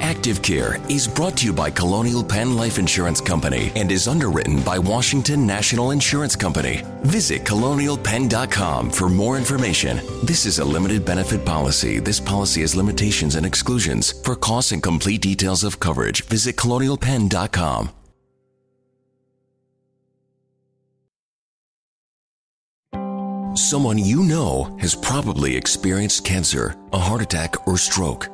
Active Care is brought to you by Colonial Penn Life Insurance Company and is underwritten by Washington National Insurance Company. Visit colonialpenn.com for more information. This is a limited benefit policy. This policy has limitations and exclusions. For costs and complete details of coverage, visit colonialpenn.com. Someone you know has probably experienced cancer, a heart attack, or stroke.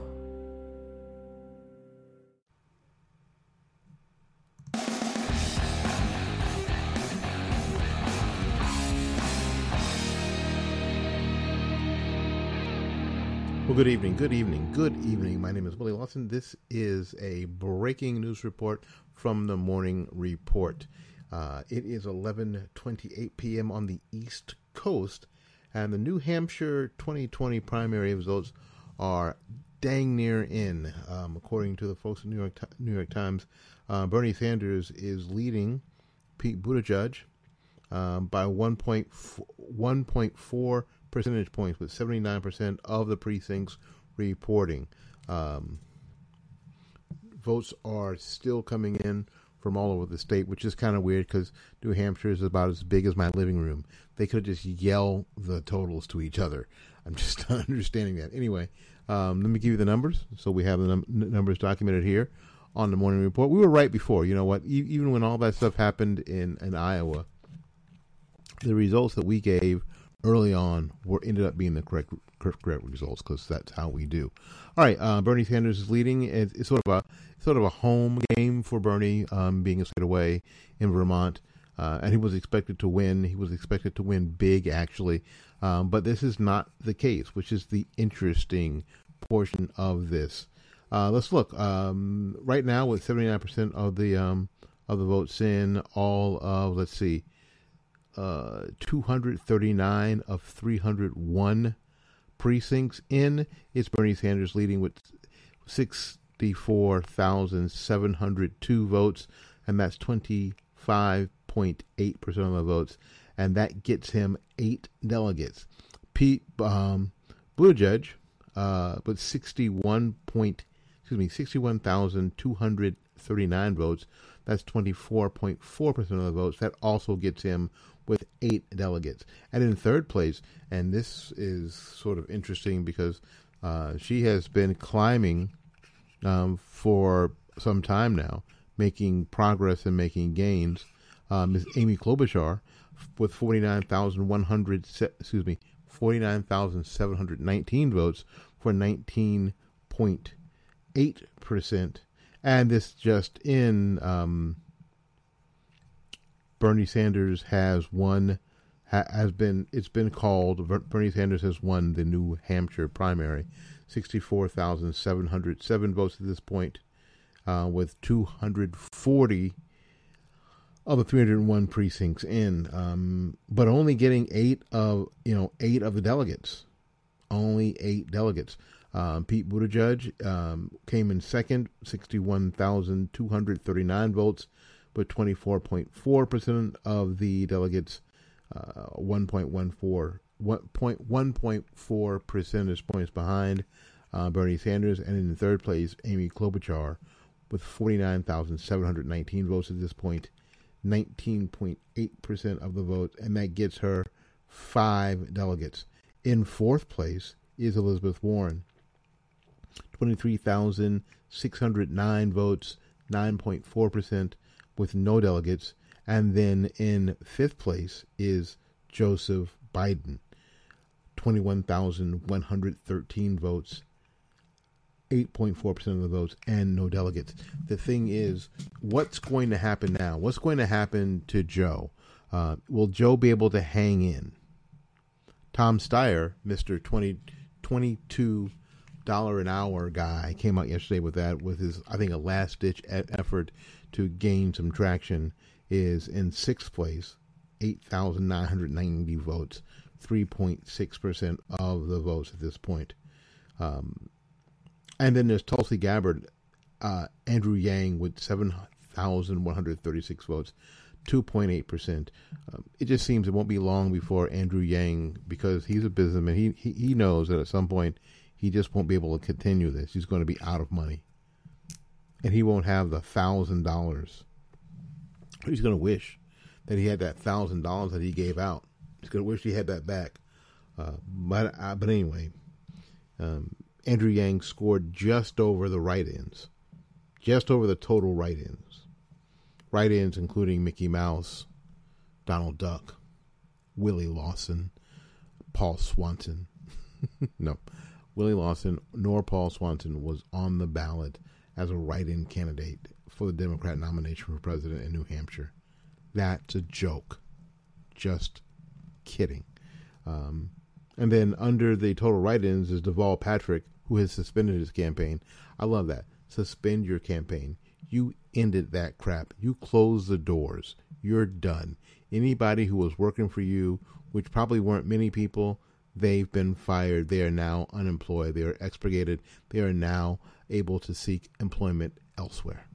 Well, good evening, good evening, good evening. My name is Willie Lawson. This is a breaking news report from the Morning Report. Uh, it is 11:28 p.m. on the East Coast, and the New Hampshire 2020 primary results are dang near in. Um, according to the folks in New York New York Times, uh, Bernie Sanders is leading Pete Buttigieg um, by 1.4 percentage points, with 79% of the precincts reporting. Um, votes are still coming in from all over the state, which is kind of weird because New Hampshire is about as big as my living room. They could just yell the totals to each other. I'm just not understanding that. Anyway, um, let me give you the numbers. So we have the num- numbers documented here on the morning report. We were right before. You know what? E- even when all that stuff happened in, in Iowa, the results that we gave early on were ended up being the correct correct results because that's how we do. All right, uh, Bernie Sanders is leading. It's, it's, sort of a sort of a home game for Bernie, um, being a state away in Vermont, uh, and he was expected to win. He was expected to win big, actually, um, but this is not the case, which is the interesting portion of this. Uh, let's look. Um, right now, with seventy nine percent of the um, of the votes in, all of let's see, uh, 239 of 301 precincts in. It's Bernie Sanders leading with 64,702 votes, and that's 25.8% of the votes, and that gets him eight delegates. Pete um, Buttigieg, uh, with 61 point, excuse me, 61,239 votes. That's 24.4% of the votes. That also gets him with eight delegates. And in third place, and this is sort of interesting because uh, she has been climbing um, for some time now, making progress and making gains. Um, Ms. Amy Klobuchar with 49,100, excuse me, 49,719 votes for 19.8%. And this just in, um, Bernie Sanders has won, ha, has been, it's been called, Bernie Sanders has won the New Hampshire primary. 64,707 votes at this point, uh, with 240 of the 301 precincts in, um, but only getting eight of you know eight of the delegates, only eight delegates. Um, Pete Buttigieg um, came in second, 61,239 votes, but 24.4 percent of the delegates, uh, 1.14 1.4 percentage points behind uh, Bernie Sanders, and in third place, Amy Klobuchar with 49,719 votes at this point, 19.8% of the vote, and that gets her five delegates. In fourth place is Elizabeth Warren, 23,609 votes, 9.4%, with no delegates. And then in fifth place is Joseph Biden, 21,113 votes, 8.4% of the votes, and no delegates. The thing is, what's going to happen now? What's going to happen to Joe? Uh, will Joe be able to hang in? Tom Steyer, Mr. 20, $22 an hour guy, came out yesterday with that, with his, I think, a last ditch effort to gain some traction, is in sixth place, 8,990 votes, 3.6% of the votes at this point. Um, and then there's Tulsi Gabbard, uh, Andrew Yang with 7,136 votes, 2.8%. Um, it just seems it won't be long before Andrew Yang, because he's a businessman, he, he, he knows that at some point he just won't be able to continue this. He's going to be out of money. And he won't have the $1,000. He's going to wish that he had that $1,000 that he gave out. He's going to wish he had that back. Uh, but, uh, but anyway, um, Andrew Yang scored just over the write ins, just over the total write ins. Write ins including Mickey Mouse, Donald Duck, Willie Lawson, Paul Swanson. no, Willie Lawson nor Paul Swanson was on the ballot as a write in candidate for the Democrat nomination for president in New Hampshire. That's a joke. Just kidding. Um, and then under the total write ins is Deval Patrick, who has suspended his campaign. I love that. Suspend your campaign. You ended that crap. You closed the doors. You're done. Anybody who was working for you, which probably weren't many people, they've been fired. They are now unemployed. They are expurgated. They are now able to seek employment elsewhere.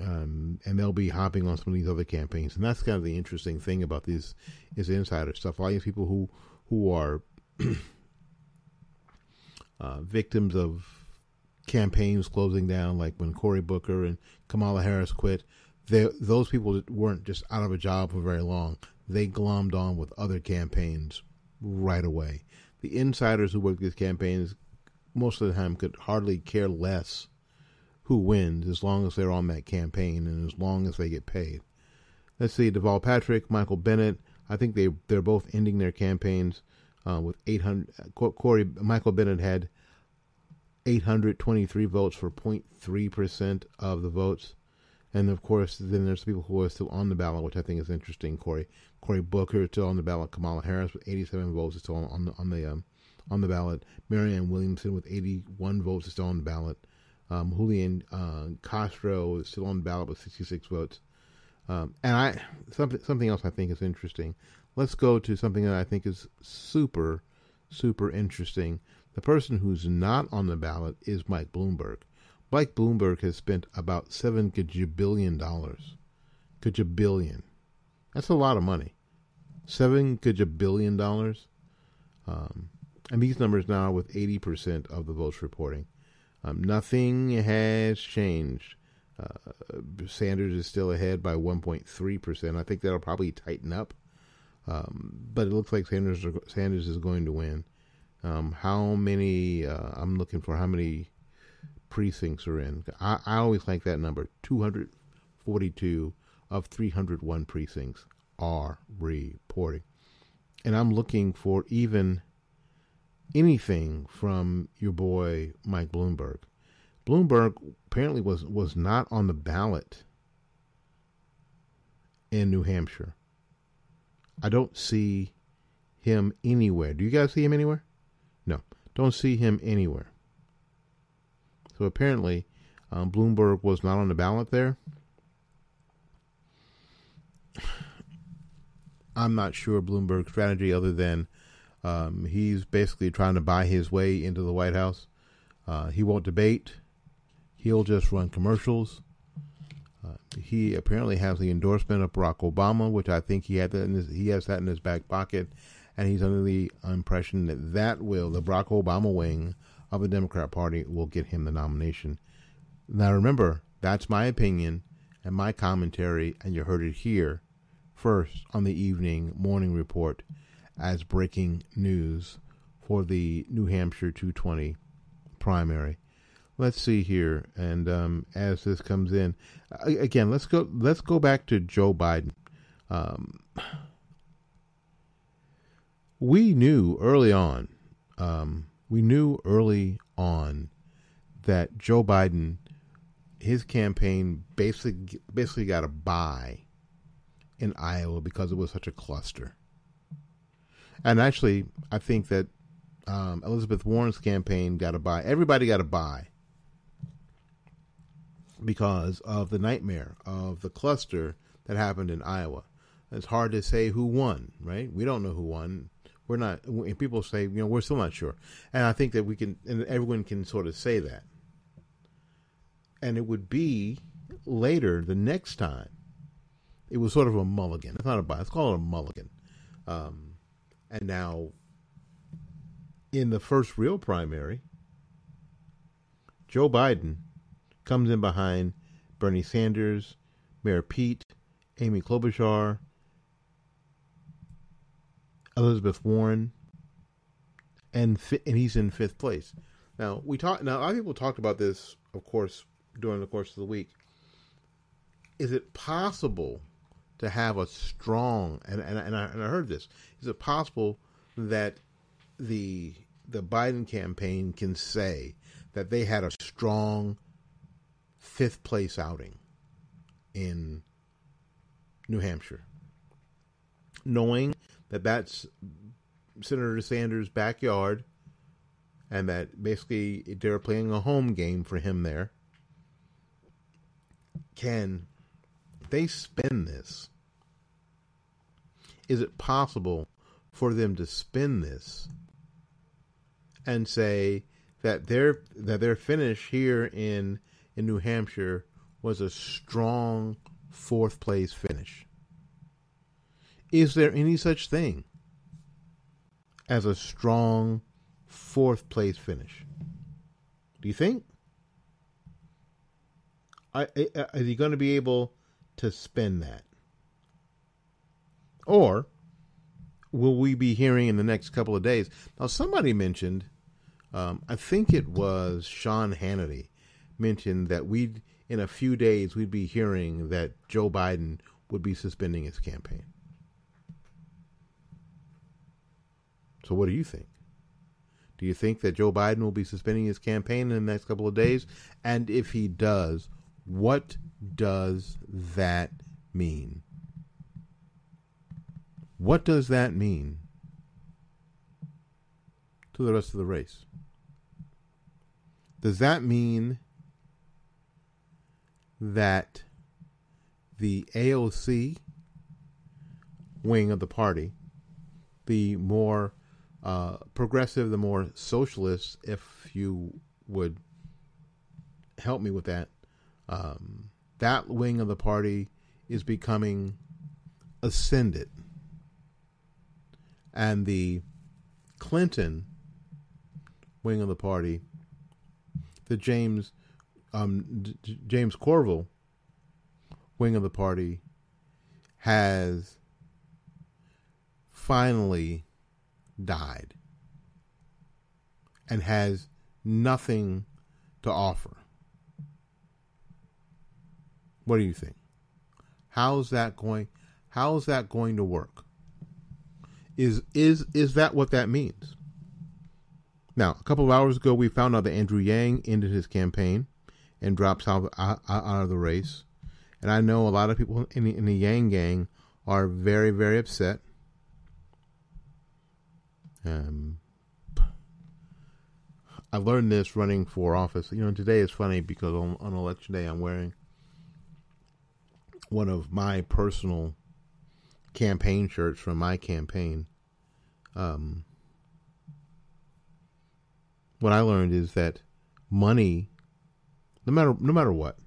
Um, and they'll be hopping on some of these other campaigns. And that's kind of the interesting thing about these is insider stuff. A lot of these people who who are uh, victims of campaigns closing down, like when Cory Booker and Kamala Harris quit. Those people weren't just out of a job for very long. They glommed on with other campaigns right away. The insiders who work these campaigns, most of the time, could hardly care less who wins as long as they're on that campaign and as long as they get paid. Let's see, Deval Patrick, Michael Bennet. I think they they're both ending their campaigns uh, with 800. Corey Michael Bennet had 823 votes for 0.3 percent of the votes, and of course, then there's people who are still on the ballot, which I think is interesting. Corey Cory Booker still on the ballot. Kamala Harris with 87 votes still on, on the on the um, on the ballot. Marianne Williamson with 81 votes is still on the ballot. Um, Julian uh, Castro is still on the ballot with 66 votes. Um, and I something something else I think is interesting let's go to something that I think is super, super interesting. The person who's not on the ballot is Mike Bloomberg. Mike Bloomberg has spent about seven gajabillion dollars. Gajabillion. That's a lot of money. Seven gajabillion dollars. Um, and these numbers now with 80% of the votes reporting. Um, nothing has changed. Uh, Sanders is still ahead by 1.3%. I think that'll probably tighten up um, but it looks like Sanders Sanders is going to win. Um, how many? Uh, I'm looking for how many precincts are in. I, I always like that number. 242 of 301 precincts are reporting, and I'm looking for even anything from your boy Mike Bloomberg. Bloomberg apparently was was not on the ballot in New Hampshire. I don't see him anywhere. Do you guys see him anywhere? No, don't see him anywhere. So apparently, um, Bloomberg was not on the ballot there. I'm not sure Bloomberg's strategy other than um, he's basically trying to buy his way into the White House. Uh, he won't debate. He'll just run commercials. Uh, he apparently has the endorsement of Barack Obama, which I think he had that his, he has that in his back pocket, and he's under the impression that that will the Barack Obama wing of the Democrat Party will get him the nomination. Now remember, that's my opinion and my commentary, and you heard it here first on the evening morning report as breaking news for the New Hampshire 220 primary. Let's see here, and um, as this comes in, again, let's go. Let's go back to Joe Biden. Um, we knew early on, um, we knew early on that Joe Biden, his campaign basically basically got a buy in Iowa because it was such a cluster. And actually, I think that um, Elizabeth Warren's campaign got a buy. Everybody got a buy because of the nightmare of the cluster that happened in Iowa. It's hard to say who won, right? We don't know who won. We're not. And people say, you know, we're still not sure. And I think that we can, and everyone can sort of say that. And it would be later the next time. It was sort of a mulligan. It's not a buy. Let's call it a mulligan. Um, and now, in the first real primary, Joe Biden comes in behind Bernie Sanders, Mayor Pete, Amy Klobuchar, Elizabeth Warren, and and he's in fifth place. Now we talked. Now a lot of people talked about this, of course, during the course of the week. Is it possible to have a strong and and, and, I, and I heard this? Is it possible that the the Biden campaign can say that they had a strong fifth place outing in New Hampshire, knowing that that's Senator Sanders' backyard and that basically they're playing a home game for him there. Can they spin this? Is it possible for them to spin this and say that their that their finish here in in New Hampshire was a strong fourth place finish. Is there any such thing as a strong fourth place finish? Do you think? Is he going to be able to spin that? Or will we be hearing in the next couple of days? Now, somebody mentioned, um, I think it was Sean Hannity, mentioned that we'd, in a few days we'd be hearing that Joe Biden would be suspending his campaign. So what do you think? Do you think that Joe Biden will be suspending his campaign in the next couple of days? And if he does, what does that mean? What does that mean to the rest of the race? Does that mean that the AOC wing of the party, the more uh, progressive, the more socialist, if you would help me with that, um, that wing of the party is becoming ascended. And the Clinton wing of the party, the James um, D- James Carville wing of the party has finally died and has nothing to offer. What do you think? How's that going? How's that going to work? Is is is that what that means? Now, a couple of hours ago, we found out that Andrew Yang ended his campaign and drops out, out, out of the race. And I know a lot of people in the, in the Yang gang are very, very upset. Um, I learned this running for office. You know, today is funny because on, on election day, I'm wearing one of my personal campaign shirts from my campaign. Um, what I learned is that money, no matter no matter what,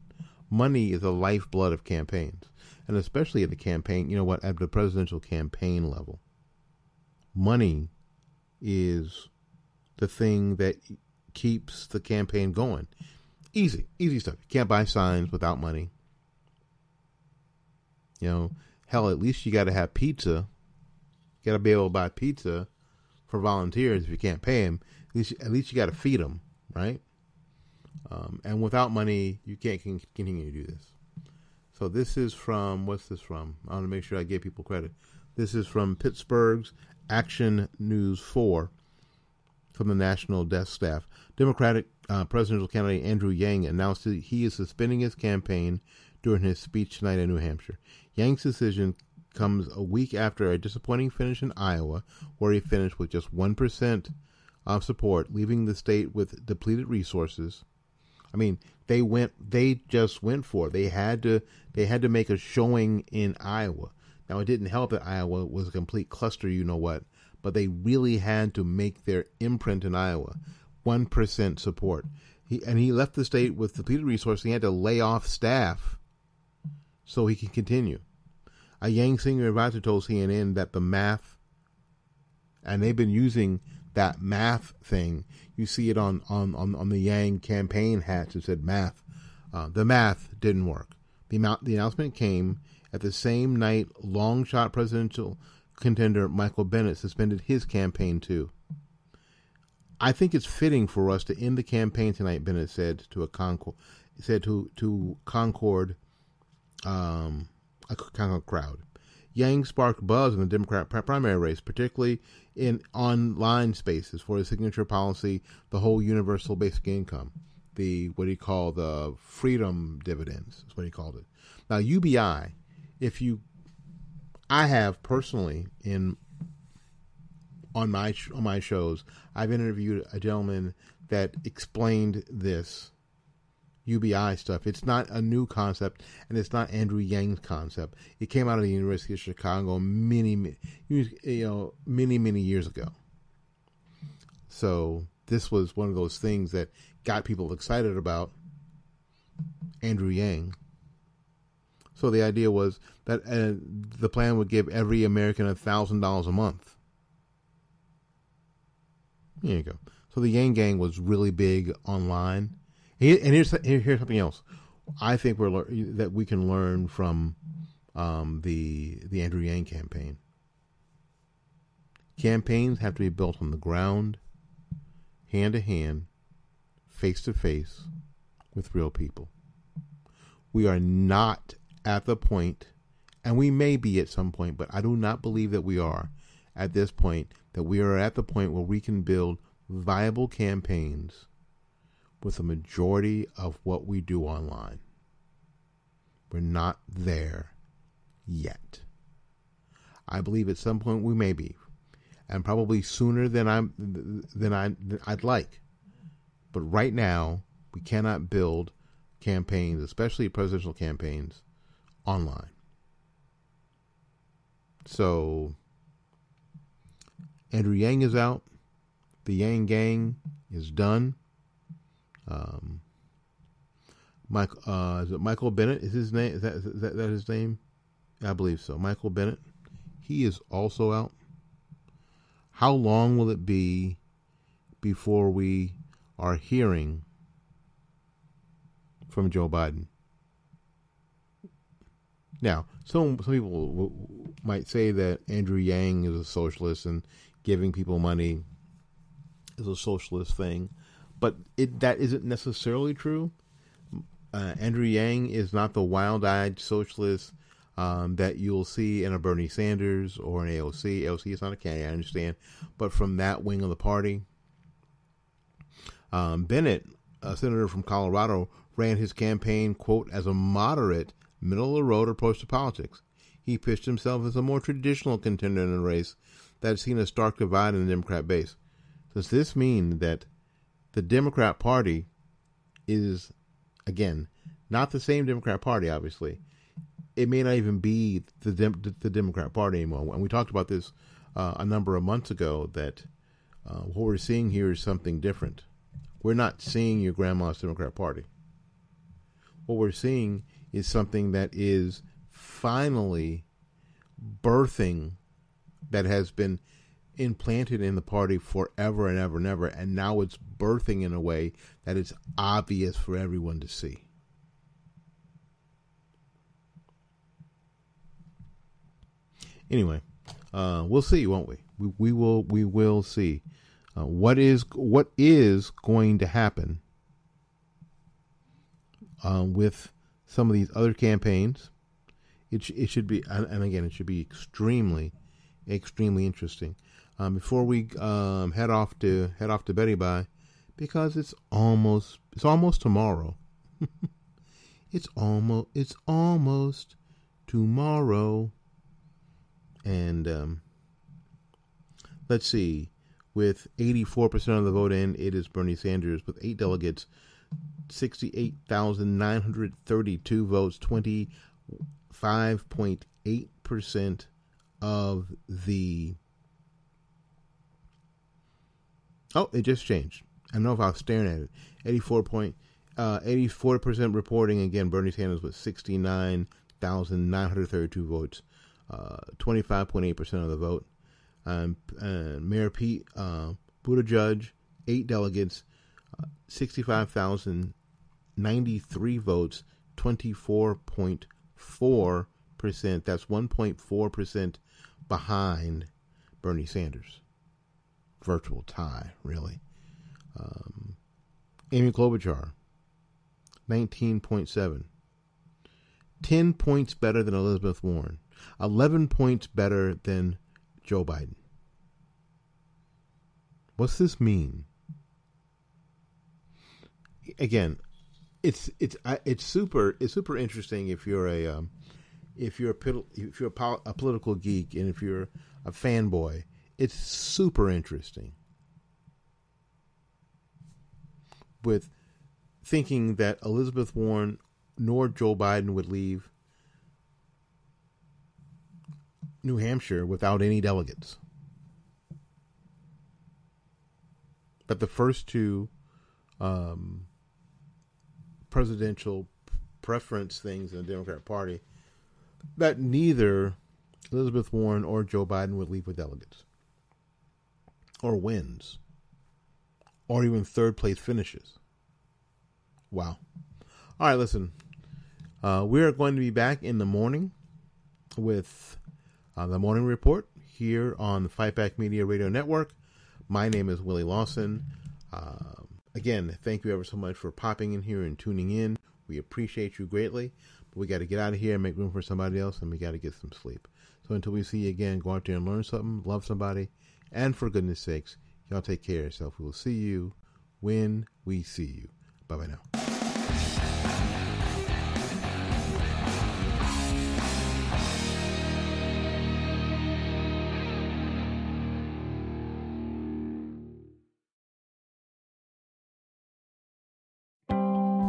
money is the lifeblood of campaigns, and especially at the campaign. You know what? At the presidential campaign level, money is the thing that keeps the campaign going. Easy, easy stuff. You can't buy signs without money. You know, hell, at least you got to have pizza. You got to be able to buy pizza for volunteers if you can't pay them. At least, at least you got to feed them, right? Um, and without money, you can't continue to do this. So this is from what's this from? I want to make sure I give people credit. This is from Pittsburgh's Action News Four from the National Desk Staff. Democratic uh, presidential candidate Andrew Yang announced that he is suspending his campaign during his speech tonight in New Hampshire. Yang's decision comes a week after a disappointing finish in Iowa, where he finished with just 1% of support, leaving the state with depleted resources. I mean, they went they just went for it. They had to they had to make a showing in Iowa. Now it didn't help that Iowa was a complete cluster, you know what, but they really had to make their imprint in Iowa. 1% support. He, and he left the state with depleted resources. He had to lay off staff so he can continue. A Yang senior advisor told CNN that the math, and they've been using that math thing. You see it on, on, on, on the Yang campaign hats. It said math. Uh, the math didn't work. The, amount, the announcement came at the same night long shot presidential contender Michael Bennet suspended his campaign too. I think it's fitting for us to end the campaign tonight, Bennet said to a Concord, said to to Concord um, crowd. Yang sparked buzz in the Democrat primary race, particularly in online spaces for his signature policy, the whole universal basic income, the what he called the freedom dividends, is what he called it. Now UBI, if you, I have personally in on my on my shows, I've interviewed a gentleman that explained this UBI stuff. It's not a new concept, and it's not Andrew Yang's concept. It came out of the University of Chicago many, you know, many, many years ago. So this was one of those things that got people excited about Andrew Yang. So the idea was that uh, the plan would give every American a thousand dollars a month. There you go. So the Yang Gang was really big online and here's here's something else. I think we're that we can learn from um, the the Andrew Yang campaign. Campaigns have to be built on the ground, hand to hand, face to face, with real people. We are not at the point, and we may be at some point, but I do not believe that we are at this point. That we are at the point where we can build viable campaigns with the majority of what we do online. We're not there yet. I believe at some point we may be, and probably sooner than I'm than I than I'd like. But right now, we cannot build campaigns, especially presidential campaigns, online. So Andrew Yang is out. The Yang Gang is done. Um, Mike, uh, is it Michael Bennet? Is his name? Is that, is that, that his name? I believe so. Michael Bennet. He is also out. How long will it be before we are hearing from Joe Biden? Now, some some people might say that Andrew Yang is a socialist and giving people money is a socialist thing but it, that isn't necessarily true. Uh, Andrew Yang is not the wild-eyed socialist um, that you'll see in a Bernie Sanders or an AOC. AOC is not a candidate, I understand, but from that wing of the party, Um, Bennet, a senator from Colorado, ran his campaign, quote, as a moderate, middle of the road approach to politics. He pitched himself as a more traditional contender in a race that had seen a stark divide in the Democrat base. Does this mean that the Democrat Party is, again, not the same Democrat Party, obviously? It may not even be the, Dem- the Democrat Party anymore. And we talked about this uh, a number of months ago that uh, what we're seeing here is something different. We're not seeing your grandma's Democrat Party. What we're seeing is something that is finally birthing that has been implanted in the party forever and ever and ever, and now it's birthing in a way that it's obvious for everyone to see. Anyway, uh, we'll see, won't we? We, we will we will see uh, what is what is going to happen uh, with some of these other campaigns. It it should be and again it should be extremely extremely interesting. Um, before we um, head off to head off to Betty Bye, because it's almost it's almost tomorrow. it's almost it's almost tomorrow. And um, let's see, with 84% of the vote in, it is Bernie Sanders with eight delegates, 68,932 votes, 25.8% of the. Oh, it just changed. I don't know if I was staring at it. 84 point, uh, 84% reporting again. Bernie Sanders with 69,932 votes, uh, 25.8% of the vote. Um, and Mayor Pete uh, Buttigieg, eight delegates, uh, 65,093 votes, 24.4 percent. That's 1.4 percent behind Bernie Sanders. Virtual tie, really. Um, Amy Klobuchar, 19.7. 10 points better than Elizabeth Warren. 11 points better than Joe Biden. What's this mean? Again, it's it's it's super it's super interesting if you're a um, if you're a if you're a, a political geek and if you're a fanboy, it's super interesting. With thinking that Elizabeth Warren nor Joe Biden would leave New Hampshire without any delegates. But the first two um, presidential preference things in the Democrat Party that neither Elizabeth Warren or Joe Biden would leave with delegates or wins or even third place finishes. Wow. All right, listen. Uh, we are going to be back in the morning with uh, the morning report here on the Fight Back Media Radio Network. My name is Willie Lawson. Uh, again, thank you ever so much for popping in here and tuning in. We appreciate you greatly. But we got to get out of here and make room for somebody else, and we got to get some sleep. So until we see you again, go out there and learn something, love somebody, and for goodness sakes, y'all take care of yourself. We will see you when we see you. Bye bye now.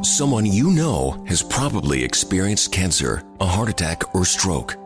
Someone you know has probably experienced cancer, a heart attack, or stroke.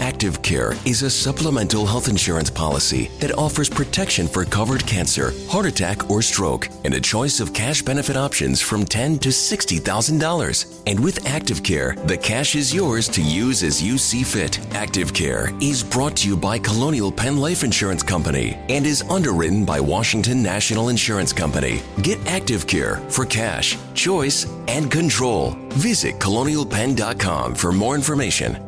Active Care is a supplemental health insurance policy that offers protection for covered cancer, heart attack, or stroke, and a choice of cash benefit options from 10 to $60,000. And with Active Care, the cash is yours to use as you see fit. Active Care is brought to you by Colonial Penn Life Insurance Company and is underwritten by Washington National Insurance Company. Get Active Care for cash, choice, and control. Visit colonialpenn.com for more information.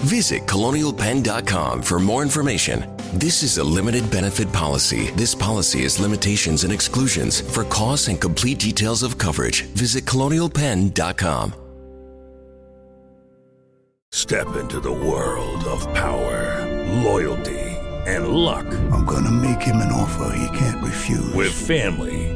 Visit colonialpenn.com for more information. This is a limited benefit policy. This policy has limitations and exclusions. For costs and complete details of coverage, visit colonialpenn.com. Step into the world of power, loyalty, and luck. I'm gonna make him an offer he can't refuse. With family,